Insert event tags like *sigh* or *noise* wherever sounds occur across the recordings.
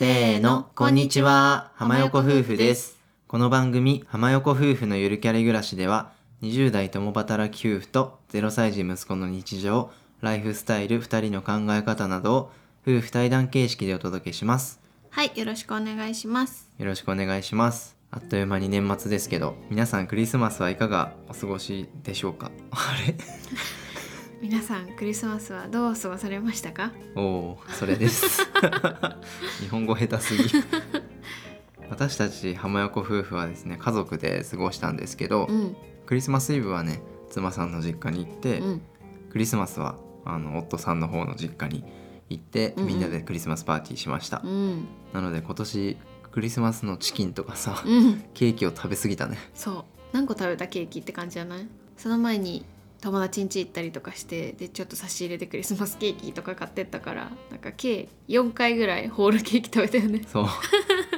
せーの、こんにちは。浜横夫婦です。この番組、浜横夫婦のゆるキャリ暮らしでは、20代共働き夫婦と0歳児息子の日常、ライフスタイル、2人の考え方などを夫婦対談形式でお届けします。はい、よろしくお願いします。よろしくお願いします。あっという間に年末ですけど、皆さんクリスマスはいかがお過ごしでしょうか？*laughs* あれ？皆さん、クリスマスはどう過ごされましたか？おおーそれです。*laughs* 日本語下手すぎ。*laughs* 私たち浜横夫婦はですね家族で過ごしたんですけど、うん、クリスマスイブはね妻さんの実家に行って、うん、クリスマスはあの夫さんの方の実家に行って、うんうん。みんなでクリスマスパーティーしました、うん、なので今年クリスマスのチキンとかさ、うん、ケーキを食べ過ぎたね。そう。何個食べたケーキって感じじゃない？その前に友達ん家行ったりとかしてでちょっと差し入れでクリスマスケーキとか買ってったからなんか計4回ぐらいホールケーキ食べたよね。そう。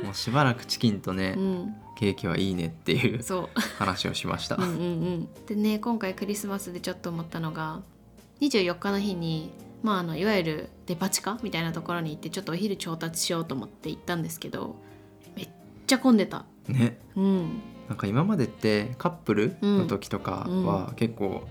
もうしばらくチキンとね、うん。ケーキはいいねっていうそう。話をしました、うんうんうん。でね今回クリスマスでちょっと思ったのが24日の日にまああのいわゆるデパ地下みたいなところに行ってちょっとお昼調達しようと思って行ったんですけどめっちゃ混んでた。ね。うん。なんか今までってカップルの時とかは結構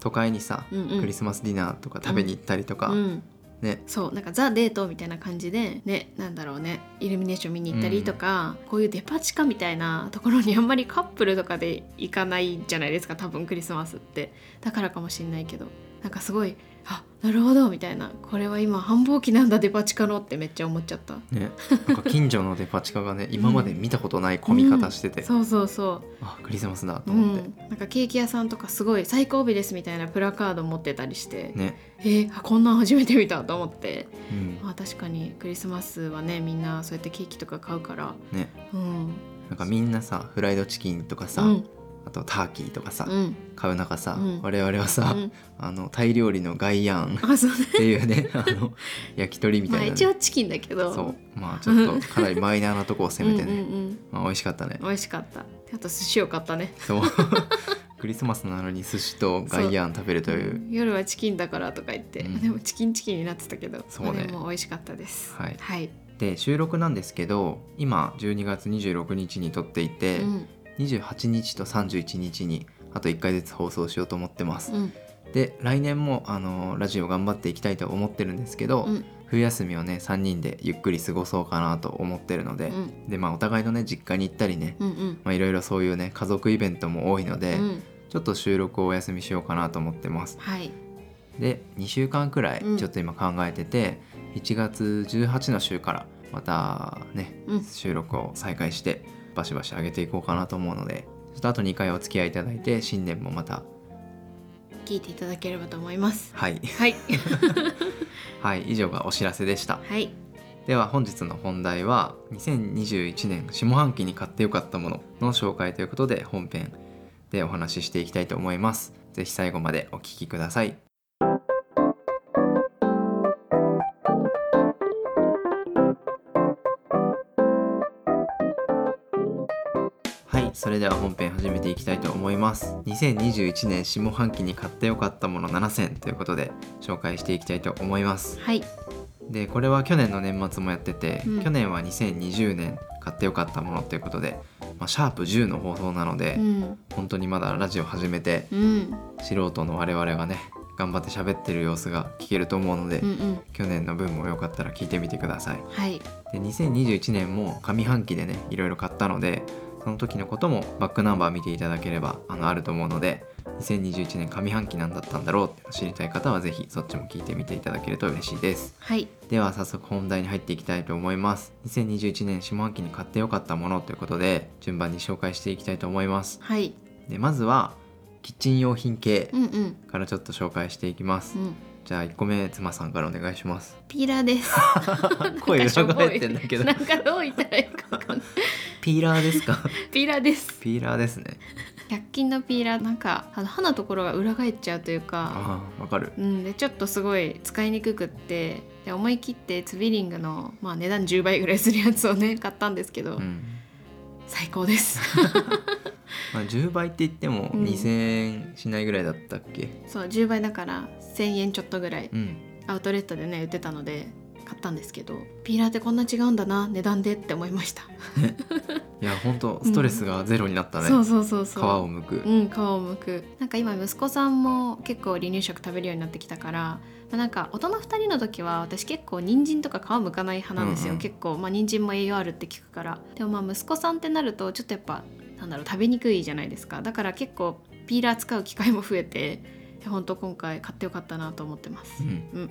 都会にさ、うんうん。クリスマスディナーとか食べに行ったりとか、うん。ね。そうなんかザ・デートみたいな感じでねなんだろうねイルミネーション見に行ったりとか、こういうデパ地下みたいなところにあんまりカップルとかで行かないじゃないですか多分クリスマスって。だからかもしれないけどなんかすごいあなるほどみたいな。これは今繁忙期なんだデパ地下のってめっちゃ思っちゃった。ね。なんか近所のデパ地下がね *laughs* 今まで見たことない混み方してて、そうそうそあクリスマスだとう、う思って、ん、なんかケーキ屋さんとかすごい最高日ですみたいなプラカード持ってたりして、ね、えーあこんなん初めて見たと思って。うん。まあ確かにクリスマスはねみんなそうやってケーキとか買うから。ね、うん。なんかみんなさフライドチキンとかさ、うんあとターキーとかさ、うん。買う中さ、うん。我々はさ、うん。あのタイ料理のガイヤン。っあそうね。ていうねあの焼き鳥みたまあいなね、一応チキンだけど。そう。まあちょっと *laughs* かなりマイナーなとこを攻めてね、うんうんうん。まあ美味しかったね。美味しかった。あと寿司を買ったね。そう。*laughs* クリスマスなのに寿司とガイヤン食べるという。うん。夜はチキンだからとか言って、うん。でもチキンチキンになってたけどそうね。あれも美味しかったです。はい。はい、で収録なんですけど今12月26日に撮っていて、うん28日と31日にあと1回ずつ放送しようと思ってます、うん。で来年もあのラジオ頑張っていきたいと思ってるんですけど、うん。冬休みをね3人でゆっくり過ごそうかなと思ってるので、うん。でまあお互いのね実家に行ったりね、いろいろそういうね家族イベントも多いので、うん。ちょっと収録をお休みしようかなと思ってます。はい。で2週間くらいうん。ちょっと今考えてて、1月18の週からまたねうん。収録を再開してバシバシ上げていこうかなと思うのでちょっとあと2回お付き合いいただいて新年もまた聞いていただければと思います。はい。はい。*laughs* はい以上がお知らせでした。はい。では本日の本題は2021年下半期に買ってよかったものの紹介ということで本編でお話ししていきたいと思います。ぜひ最後までお聞きくださいそれでは本編始めていきたいと思います。2021年下半期に買ってよかったもの7選ということで紹介していきたいと思います。はい。でこれは去年の年末もやってて、うん。去年は2020年買ってよかったものということで、まあ、シャープ10の放送なので、うん。本当にまだラジオ始めてうん。素人の我々がね頑張って喋ってる様子が聞けると思うので、うんうん。去年の分もよかったら聞いてみてください。はい。で2021年も上半期でねいろいろ買ったのでその時のこともバックナンバー見ていただければあのあると思うので2021年上半期なんだったんだろうって知りたい方はぜひそっちも聞いてみていただけると嬉しいです。はい。では早速本題に入っていきたいと思います。2021年下半期に買ってよかったものということで順番に紹介していきたいと思います。はい。でまずはキッチン用品系うんうん。からちょっと紹介していきます、うんじゃあ1個目妻さんからお願いします。ピーラーです。*laughs* 声裏返ってんだけど。なんかどう言ったらいいかわかんない。ピーラーですか？ピーラーです。ピーラーですね。100均のピーラーなんかあの刃のところが裏返っちゃうというか。ああわかる。うん、でちょっとすごい使いにくくってで思い切ってツビリングの、まあ、値段10倍ぐらいするやつをね *laughs* 買ったんですけど、うん。最高です。*laughs* まあ、10倍って言ってもうん。2000円しないぐらいだったっけ？そう10倍だから1,000円ちょっとぐらいうん。アウトレットでね売ってたので買ったんですけどピーラーってこんな違うんだな値段でって思いました、*laughs* いや本当ストレスがゼロになったね、そうそうそうそう。皮を剥く、うん皮を剥く。なんか今息子さんも結構離乳食食べるようになってきたから、まあ、なんか大人2人の時は私結構人参とか皮剥かない派なんですよ、うんうん。結構まあ人参も栄養あるって聞くから。でもまあ息子さんってなるとちょっとやっぱなんだろう食べにくいじゃないですか。だから結構ピーラー使う機会も増えて本当今回買ってよかったなと思ってます。うん。うん。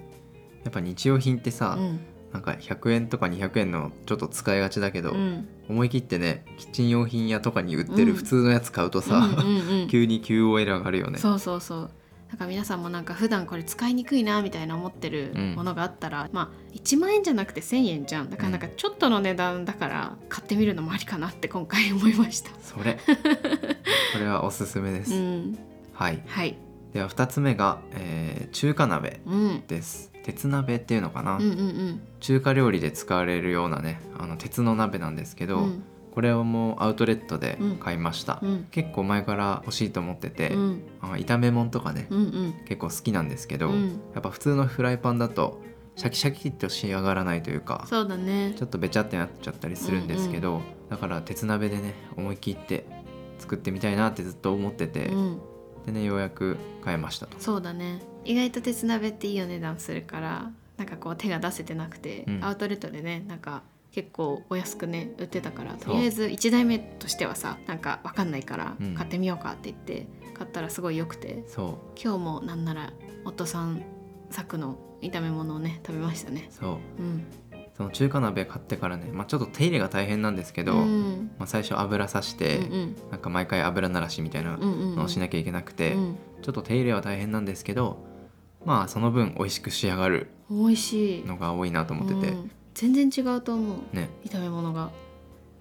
やっぱ日用品ってさ、うん。なんか100円とか200円のちょっと使いがちだけど、うん。思い切ってねキッチン用品屋とかに売ってうん。る普通のやつ買うとさ、うんうんうん。*laughs* 急に QOL 上がるよね。そうそうそう。だから皆さんもなんか普段これ使いにくいなみたいな思ってるうん。ものがあったら、まあ1万円じゃなくて1,000円じゃん。だからなんかちょっとの値段だから買ってみるのもありかなって今回思いました。それ。*laughs* これはおすすめです、うん、はい。はい、では2つ目が、えー中華鍋うん、です。鉄鍋っていうのかな、うんうんうん。中華料理で使われるようなねあの鉄の鍋なんですけど、うん。これをもうアウトレットで買いました、うん。結構前から欲しいと思ってて、うん。あ炒め物とかね、うんうん。結構好きなんですけど、うん。やっぱ普通のフライパンだとシャキシャキっと仕上がらないというかそうだね。ちょっとべちゃってなっちゃったりするんですけど、だから鉄鍋でね思い切って作ってみたいなってずっと思ってて、うん、でねようやく買えましたと。そうだね。意外と鉄鍋っていいお値段するからなんかこう手が出せてなくて、うん。アウトレットでねなんか結構お安くね売ってたからとりあえず1台目としてはさなんかわかんないからうん。買ってみようかって言って買ったらすごい良くてそ今日もなんなら夫さん作の炒め物をね食べましたね。うそう。うんその中華鍋買ってからね、まあ、ちょっと手入れが大変なんですけど、うん。まあ、最初油さして、うんうん。なんか毎回油ならしみたいなうんうんのをしなきゃいけなくて、うん。ちょっと手入れは大変なんですけどまあその分美味しく仕上がる美味しい。のが多いなと思ってて、うん。全然違うと思う。ね。炒め物が。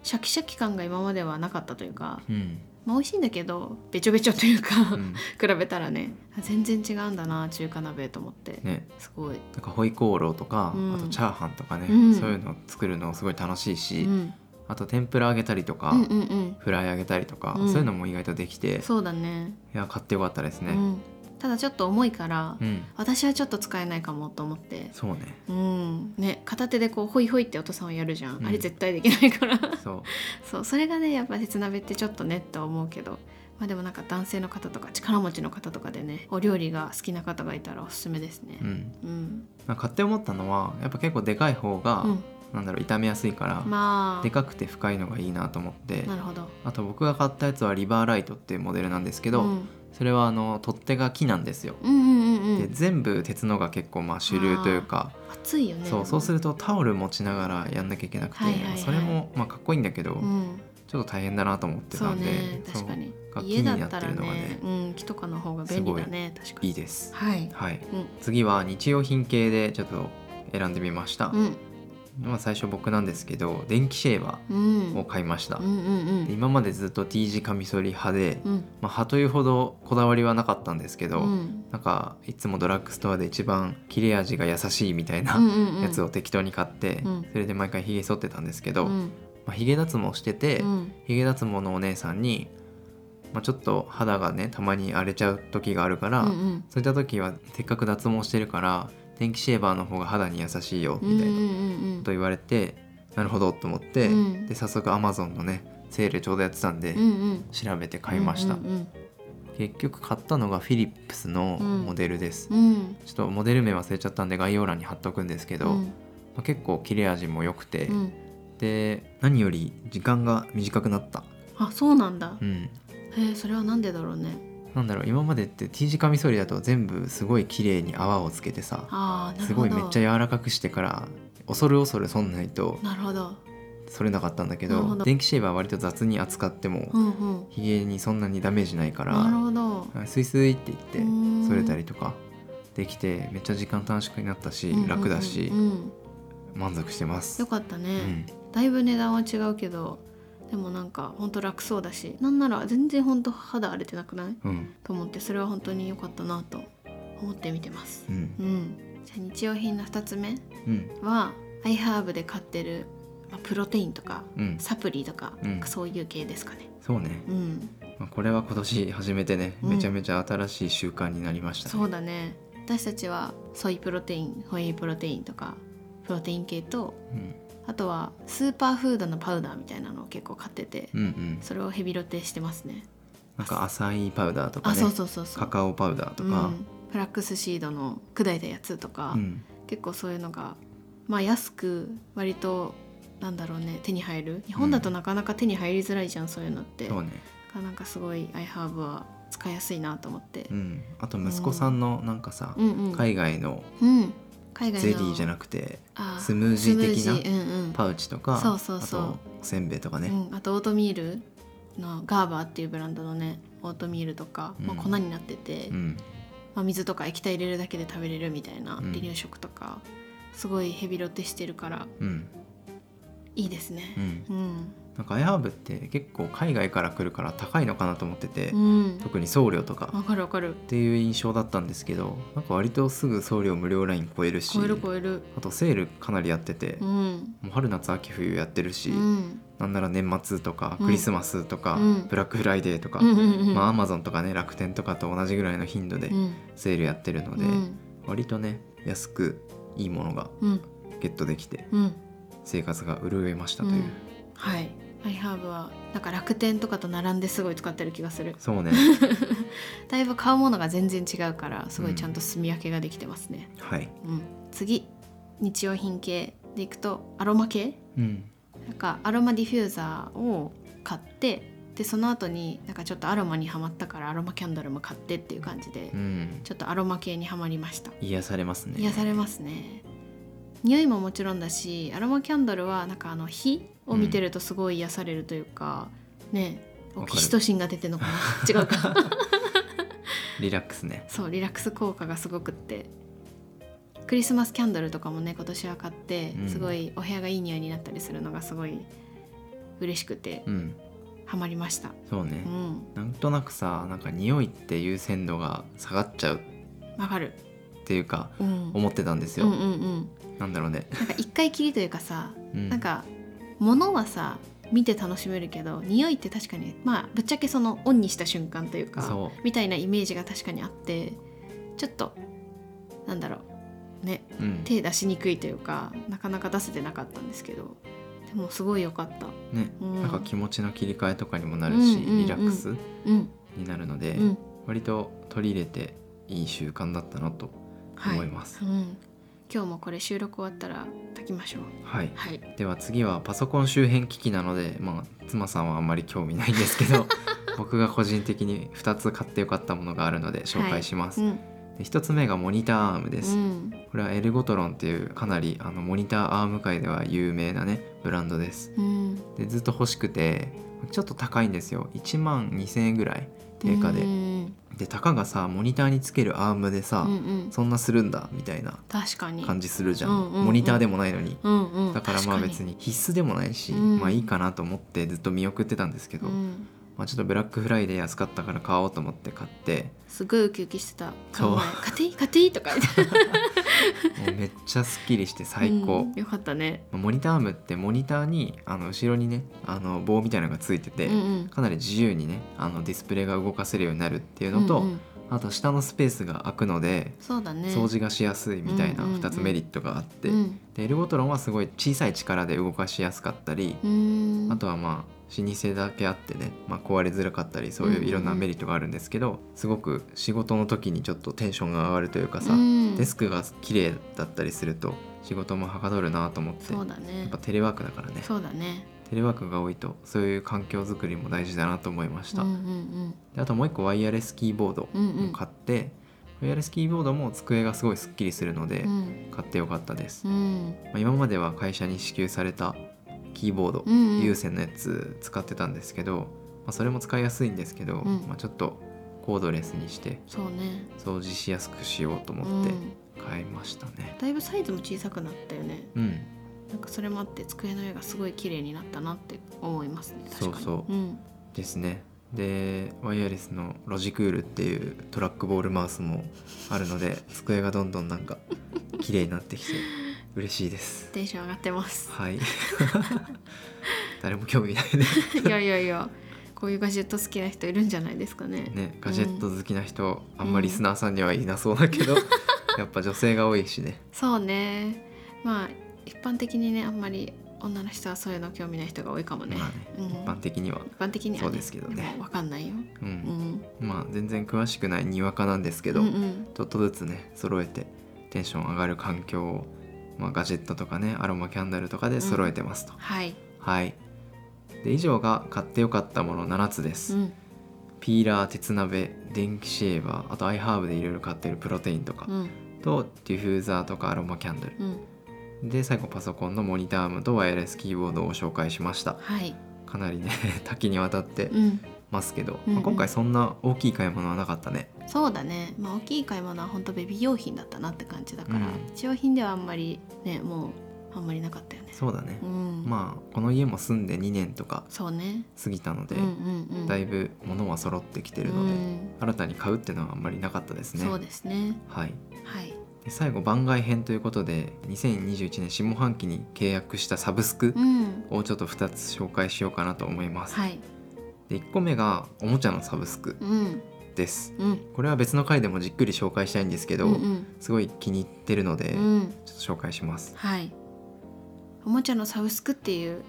シャキシャキ感が今まではなかったというか、うん、まあ、美味しいんだけどべちょべちょというか、うん、比べたらね全然違うんだな中華鍋と思って、ね。すごい、なんかホイコーローとか、うん。あとチャーハンとかね、うん。そういうのを作るのすごい楽しいし、うん、あと天ぷら揚げたりとか、うんうんうん。フライ揚げたりとか、うん。そういうのも意外とできてそうだね。いや買ってよかったですね。うん、ただちょっと重いから、うん、私はちょっと使えないかもと思って。そうね。うん。ね片手でこうホイホイってお父さんはやるじゃん、うん。あれ絶対できないから。*laughs* *laughs* そう。そうそれがねやっぱ鉄鍋ってちょっとねとは思うけどまあでもなんか男性の方とか力持ちの方とかでねお料理が好きな方がいたらおすすめですね。うん。うん、まあ買って思ったのはやっぱ結構でかい方が、うん。なんだろう炒めやすいから、まあ。でかくて深いのがいいなと思って。なるほど。あと僕が買ったやつはリバーライトっていうモデルなんですけど、うん、それはあの取っ手が木なんですよ。で全部鉄のが結構まあ主流というか。熱いよね。そうそうするるとタオル持ちながらやんなきゃいけなくて、それもまあかっこいいんだけど、うん。ちょっと大変だなと思ってそたんねそう確かに。家だになったらるのがねねうん木とかの方が便利だね確かに。いいです。はい。はい、うん。次は日用品系でちょっと選んでみました、うんまあ、最初僕なんですけど電気シェーバうん。ーを買いました、今までずっと T 字カミソリ派で、うん。まあ、刃というほどこだわりはなかったんですけど、うん。なんかいつもドラッグストアで一番切れ味が優しいみたいなやつを適当に買って、うん。それで毎回ひげ剃ってたんですけど、うん。まあ、ひげ脱毛してて、うん。ひげ脱毛のお姉さんに、まあ、ちょっと肌がねたまに荒れちゃう時があるから、うんうん。そういった時はせっかく脱毛してるから電気シェーバーの方が肌に優しいよみたいなうんこと言われて、なるほどと思って、うん。で早速 Amazon のねセールちょうどやってたんで、うんうん。調べて買いました、うんうん結局買ったのがフィリップスのモデルです、うん。うんちょっとモデル名忘れちゃったんで概要欄に貼っとくんですけど、うん。まあ、結構切れ味も良くて、うん。で何より時間が短くなった、あそうなんだ。うん、へえそれはなんでだろうねなんだろう今までって T 字カミソリだと全部すごい綺麗に泡をつけてさすごいめっちゃ柔らかくしてから恐る恐るそんないとなるほど。それなかったんだけどど。電気シェーバーは割と雑に扱ってもうんうん。ひげにそんなにダメージないかなるらほど。スイスイって言ってそれたりとかできてめっちゃ時間短縮になったしうんうんうん楽だしうん満足してます。よ。かったうねん。だいぶ値段は違うけどでもなんかほんと楽そうだしなんなら全然ほんと肌荒れてなくない？うん。と思ってそれは本当に良かったなと思って見てます。うん。うん。じゃあ日用品の2つ目うん。はアイハーブで買ってる、まあ、プロテインとかうん。サプリとか、うん。そういう系ですかね。そうね。うん。まあこれは今年初めてねうん。めちゃめちゃ新しい習慣になりましたね。そうだね。私たちはソイプロテインホエイプロテインとかプロテイン系とうんあとはスーパーフードのパウダーみたいなのを結構買ってて、うんうん。それをヘビロテしてますね。なんかアサイーパウダーとかあねそうそうそうそう。カカオパウダーとか。うん。フラックスシードの砕いたやつとか、うん。結構そういうのがまあ安く割となんだろうね手に入る。日本だとなかなか手に入りづらいじゃん、そういうのって。そうね。なんかすごい iHerb は使いやすいなと思って。う、ん。あと息子さんのなんかさうん、うん。海外のうん海外のゼリーじゃなくてあスムージー的なパウチとかそうそうそう。あとおせんべいとかね。うん、あとオートミールのガーバーっていうブランドのねオートミールとか、まあ、うん粉になってて、うん。まあ、水とか液体入れるだけで食べれるみたいなうん。離乳食とか、すごいヘビロテしてるからうん。いいですね。う。ん。うん、なんか iHerb って結構海外から来るから高いのかなと思っててうん、特に送料とか。わかるわかる。っていう印象だったんですけどなんか割とすぐ送料無料ライン超えるし超える超える。あとセールかなりやってて、うん、もう春夏秋冬やってるし、うん、なんなら年末とかうん。クリスマスとか、うん。ブラックフライデーとか、まあアマゾンとかね楽天とかと同じぐらいの頻度でうん、セールやってるので、うん、割とね安くいいものがうん、ゲットできてうん、生活が潤いましたという、うん。はい。アイハーブはなんか楽天とかと並んですごい使ってる気がする。そうね。*laughs* だいぶ買うものが全然違うからすごいちゃんと住み分けができてますね。はい、うん、次日用品系でいくとアロマ系。うん、なんかアロマディフューザーを買ってでその後になんかちょっとアロマにはまったからアロマキャンドルも買ってっていう感じで、うん、ちょっとアロマ系にはまりました。癒されますね。癒されますね。匂いももちろんだしアロマキャンドルはなんかあの火を見てるとすごい癒されるというか、ねオわかる。キシトシンが出てるのかな？*laughs* 違うか。リラックスね。そうリラックス効果がすごくって。クリスマスキャンドルとかもね今年は買ってうん。すごいお部屋がいい匂いになったりするのがすごい嬉しくてうん。ハマりました。そうね。う、ん。なんとなくさなんか匂いって優先度が下がっちゃう。わかる、っていうかうん、思ってたんですよ、うんうんうん。なんだろうね、なんか一回きりというかさうん、なんか物はさ見て楽しめるけど匂いって確かにまあぶっちゃけそのオンにした瞬間というかそみたいなイメージが確かにあってちょっとなんだろうねう、うん、手出しにくいというかなかなか出せてなかったんですけどでもすごい良かった。ね、うん。なんか気持ちの切り替えとかにもなるし、リラックスうん。になるので、うん。割と取り入れていい習慣だったなとはい思います。うん、今日もこれ収録終わったら炊きましょう。はい、はい。では次はパソコン周辺機器なのでまあ妻さんはあんまり興味ないんですけど *laughs* 僕が個人的に2つ買ってよかったものがあるので紹介します、うんで1つ目がモニターアームです、うん。これはエルゴトロンっていうかなりあのモニターアーム界では有名なねブランドです。うん。でずっと欲しくてちょっと高いんですよ。1万2000円ぐらい定価で、うんでたかがさモニターにつけるアームでさ、うんうん。そんなするんだみたいな確かに。感じするじゃん,、うんうんうん。モニターでもないのに。うんうん。だからまあ確別に必須でもないし、うん。まあいいかなと思ってずっと見送ってたんですけど、うんまあ、ちょっとブラックフライデー安かったから買おうと思って買って。すごいウキウキしてた。そう。買っていい？買っていい？とか。言ってもうめっちゃすっきりして最高、うんよかったね。まあモニターアームってモニターにあの後ろにねあの棒みたいなのがついてて、うんうん。かなり自由にねあのディスプレイが動かせるようになるっていうのと、うんうんあと下のスペースが空くのでそうだね。掃除がしやすいみたいなうんうんうん。2つメリットがあって、うん。でエルゴトロンはすごい小さい力で動かしやすかったり、うん。あとはまあ老舗だけあってね、まあ、壊れづらかったりそういういろんなメリットがあるんですけど、すごく仕事の時にちょっとテンションが上がるというかさ、うん。デスクが綺麗だったりすると仕事もはかどるなと思ってそうだね。やっぱテレワークだからね。そうだねテレワークが多いとそういう環境づくりも大事だなと思いました、うんうんであともう一個ワイヤレスキーボードうんうん。を買って、ワイヤレスキーボードも机がすごいすっきりするのでうん。買ってよかったです、うん。まあ、今までは会社に支給されたキーボード、うんうん。有線のやつ使ってたんですけど、まあ、それも使いやすいんですけど、うん。まあ、ちょっとコードレスにしてそうね。掃除しやすくしようとう思ってん。買いましたね。だいぶサイズも小さくなったよね。うん、なんかそれもあって机の上がすごい綺麗になったなって思いますね。確かにそう。そううん。ですね。でワイヤレスのロジクールっていうトラックボールマウスもあるので机がどんどんなんか綺麗になってきて *laughs* 嬉しいです。テンション上がってます。はい。*laughs* 誰も興味ないね。*laughs* いやいやいやこういうガジェット好きな人いるんじゃないですかね。ねガジェット好きな人、あんまりリスナーさんにはいなそうだけど、やっぱ女性が多いしね。そうね。まあ一般的にねあんまり女の人はそういうの興味ない人が多いかもね,、まあねうん、一般的には。一般的には、ね、そうですけどね。もわかんないよ、ううん。ん、まあ全然詳しくないにわかなんですけど、うんうん。ちょっとずつね揃えてテンション上がる環境を、まあ、ガジェットとかねアロマキャンドルとかで揃えてますと、はい、はい。で以上が買ってよかったもの7つです、うん。ピーラー鉄鍋電気シェーバーあとアイハーブでいろいろ買ってるプロテインとか、うん。とディフューザーとかアロマキャンドル。うん、で最後パソコンのモニタームとワイヤレスキーボードを紹介しました。はい、かなりね *laughs* 多岐にわたってうん、ますけど、うんうん。まあ、今回そんな大きい買い物はなかったね。そうだね、まあ、大きい買い物は本当ベビー用品だったなって感じだから、うん。日用品ではあんまりねもうあんまりなかったよね。そうだね。う、ん。まあこの家も住んで2年とか過ぎたので、うんうんうん。だいぶ物は揃ってきてるので、うん。新たに買うっていうのはあんまりなかったですね。そうですね。はい。はいで最後番外編ということで2021年下半期に契約したサブスクうん。をちょっと2つ紹介しようかなと思います、はい。で1個目がおもちゃのサブスクうん。です。うん。これは別の回でもじっくり紹介したいんですけど、うんうん。すごい気に入ってるので、うん。ちょっと紹介します。はい。おもちゃのサブスクっていう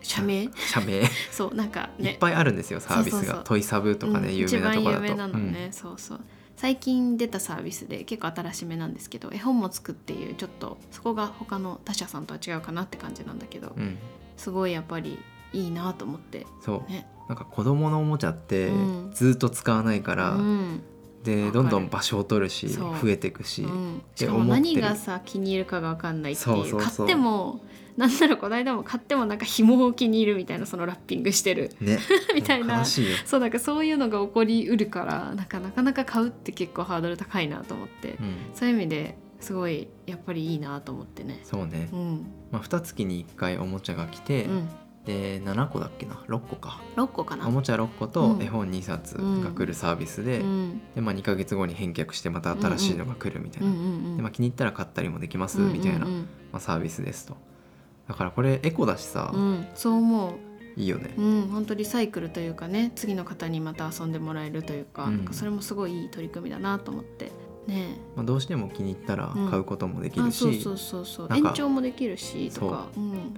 社名？*laughs* 社名。そうなんかいっねぱいあるんですよサービスが。トイサブとかね、うん。有名なところだと。一番有名なのね、そうそう最近出たサービスで結構新しめなんですけど絵本も作っていうちょっとそこが他の他社さんとは違うかなって感じなんだけど、うん、うんすごいやっぱりいいなと思って。そう、ね。なんか子供のおもちゃってうん。ずっと使わないから、うん。でどんどん場所を取るし増えていくし、うん、しかも何がさ気に入るかが分かんないっていう。買ってもなんならこの間も買ってもなんか紐を気に入るみたいなそのラッピングしてる。ね。*laughs* みたいな。そうなんかそういうのが起こりうるからなんかなかなか買うって結構ハードル高いなと思って、うん。そういう意味ですごいやっぱりいいなと思って。ね。そうね。う、ん。まあ、2月に1回おもちゃが来て、うん、で7個だっけな？6個か。6個かな。おもちゃ6個とうん。絵本2冊が来るサービスで,、うん。でまあ、2ヶ月後に返却してまた新しいのが来るみたいな、うんうんうんでまあ、気に入ったら買ったりもできますみたいな、うんまあ、サービスですとだからこれエコだしさ、うん、そう思う。いいよね、うん、本当リサイクルというかね次の方にまた遊んでもらえるというか,、うん。なんかそれもすごいいい取り組みだなと思って。ねまあ、どうしても気に入ったら買うこともできあるし、そうそうそうそう。なんか延長もできるしとか。う、ん、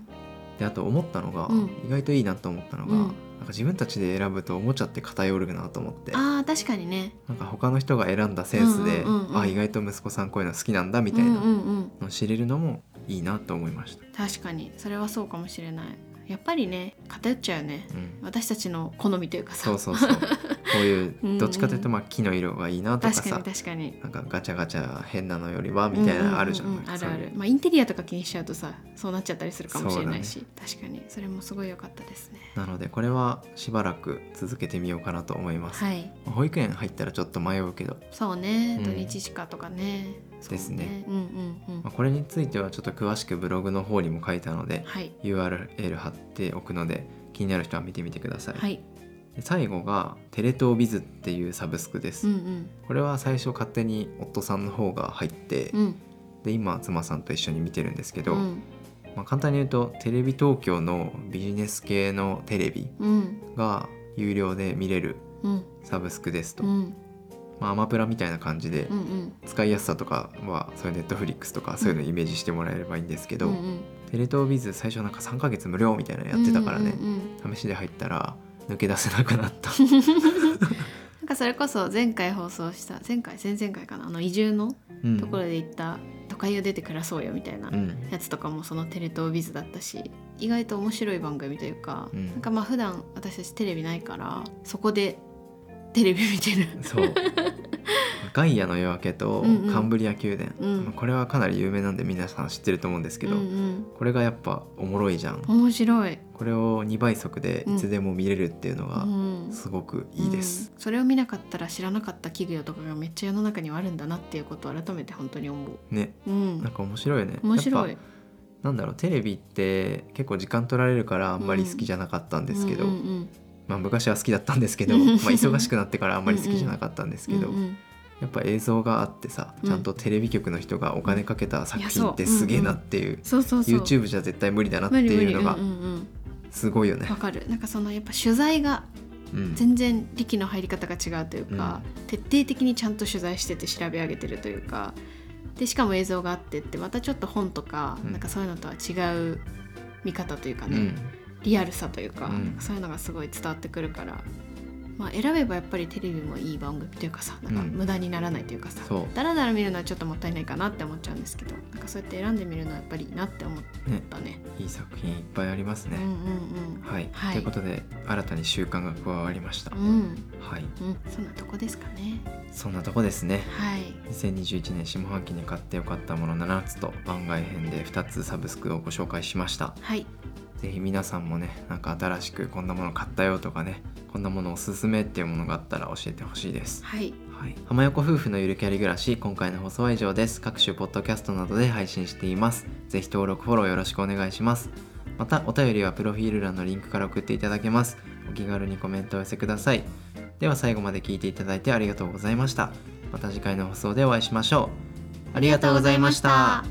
であと思ったのが、うん。意外といいなと思ったのが、うん。なんか自分たちで選ぶとおもちゃって偏るなと思って。あー確かにね。なんか他の人が選んだセンスで、うんうんうんうんあ意外と息子さんこういうの好きなんだみたいなうんうんうん、のを知れるのもいいなと思いました。確かにそれはそうかもしれない。やっぱりね偏っちゃうよね。うん。私たちの好みというかさ。そうそうそう。こういう *laughs* うん。うんどっちかというとまあ木の色がいいなとか確かさに確かに。なんかガチャガチャ変なのよりはみたいなのあるじゃん,、ううううあるある。まあインテリアとか気にしちゃうとさそうなっちゃったりするかもしれないし、確かに。それもすごい良かったですね。なのでこれはしばらく続けてみようかなと思います、はい。保育園入ったらちょっと迷うけど、そうね。うん。土日しかとかね、ですね。これについてはちょっと詳しくブログの方にも書いたのではい。URL 貼っておくので気になる人は見てみてください、はい。で最後がテレ東ビズっていうサブスクです、うんうん。これは最初勝手に夫さんの方が入って、うん。で今妻さんと一緒に見てるんですけど、うん。まあ、簡単に言うとテレビ東京のビジネス系のテレビうん。が有料で見れるうん。サブスクですと、うんまあ、アマプラみたいな感じでうんうん。使いやすさとかはそういうネットフリックスとかそういうのイメージしてもらえればいいんですけど、うんうん。テレ東ビズ最初なんか3ヶ月無料みたいなのやってたからね、うんうんうん。試しで入ったら抜け出せなくなった。*laughs* なんかそれこそ前回放送した前回前々回かなあの移住のうん。ところで行った都会を出て暮らそうよみたいなうん。やつとかもそのテレ東ビズだったし意外と面白い番組というか、うん。なんかまあ普段私たちテレビないからそこでテレビ見てる。そう。ガイアの夜明けとうんうん。カンブリア宮殿、うん。まあこれはかなり有名なんで皆さん知ってると思うんですけど、うんうん。これがやっぱおもろいじゃん。面白い、これを2倍速でいつでも見れるっていうのうがん、すごくいいです、うん。それを見なかったら知らなかった企業とかがめっちゃ世の中にはあるんだなっていうことを改めて本当に思う、ね。うん。なん、か面白いよね。面白い。なんだろうテレビって結構時間取られるからあんまり好きじゃなかったんですけど、うんうんまあ、昔は好きだったんですけど、う *laughs* んまあ、忙しくなってからあんまり好きじゃなかったんですけど、うんうんやっぱ映像があってさうん。ちゃんとテレビ局の人がお金かけた作品ってすげえなっていう,、そうそうそう。YouTube じゃ絶対無理だなっていうのがうんうんすごいよね。うん、わ。かる。なんかそのやっぱ取材がうん。全然力の入り方が違うというか、徹底的にちゃんと取材してて調べ上げてるというかでしかも映像があってってまたちょっと本とか、うん。なんかそういうのとは違う見方というかね、うんリアルさというか、うん。そういうのがすごい伝わってくるから、まあ、選べばやっぱりテレビもいい番組というかさなんかうん。無駄にならないというかさ、だらだら見るのはちょっともったいないかなって思っちゃうんですけどなんかそうやって選んでみるのはやっぱりいいなって思ったね。いい作品いっぱいありますね、うんうんはい、はい。ということで新たに習慣が加わりました、うん。うんはい。うん。そんなとこですかね。そんなとこですね。はい。2021年下半期に買ってよかったもの7つと番外編で2つサブスクをご紹介しました。はいぜひ皆さんもねなんか新しくこんなもの買ったよとかねこんなものおすすめっていうものがあったら教えてほしいです。はい。はい、浜横夫婦のゆるキャリ暮らし今回の放送は以上です。各種ポッドキャストなどで配信しています。ぜひ登録フォローよろしくお願いします。またお便りはプロフィール欄のリンクから送っていただけます。お気軽にコメントをお寄せください。では最後まで聞いていただいてありがとうございました。また次回の放送でお会いしましょう。ありがとうございました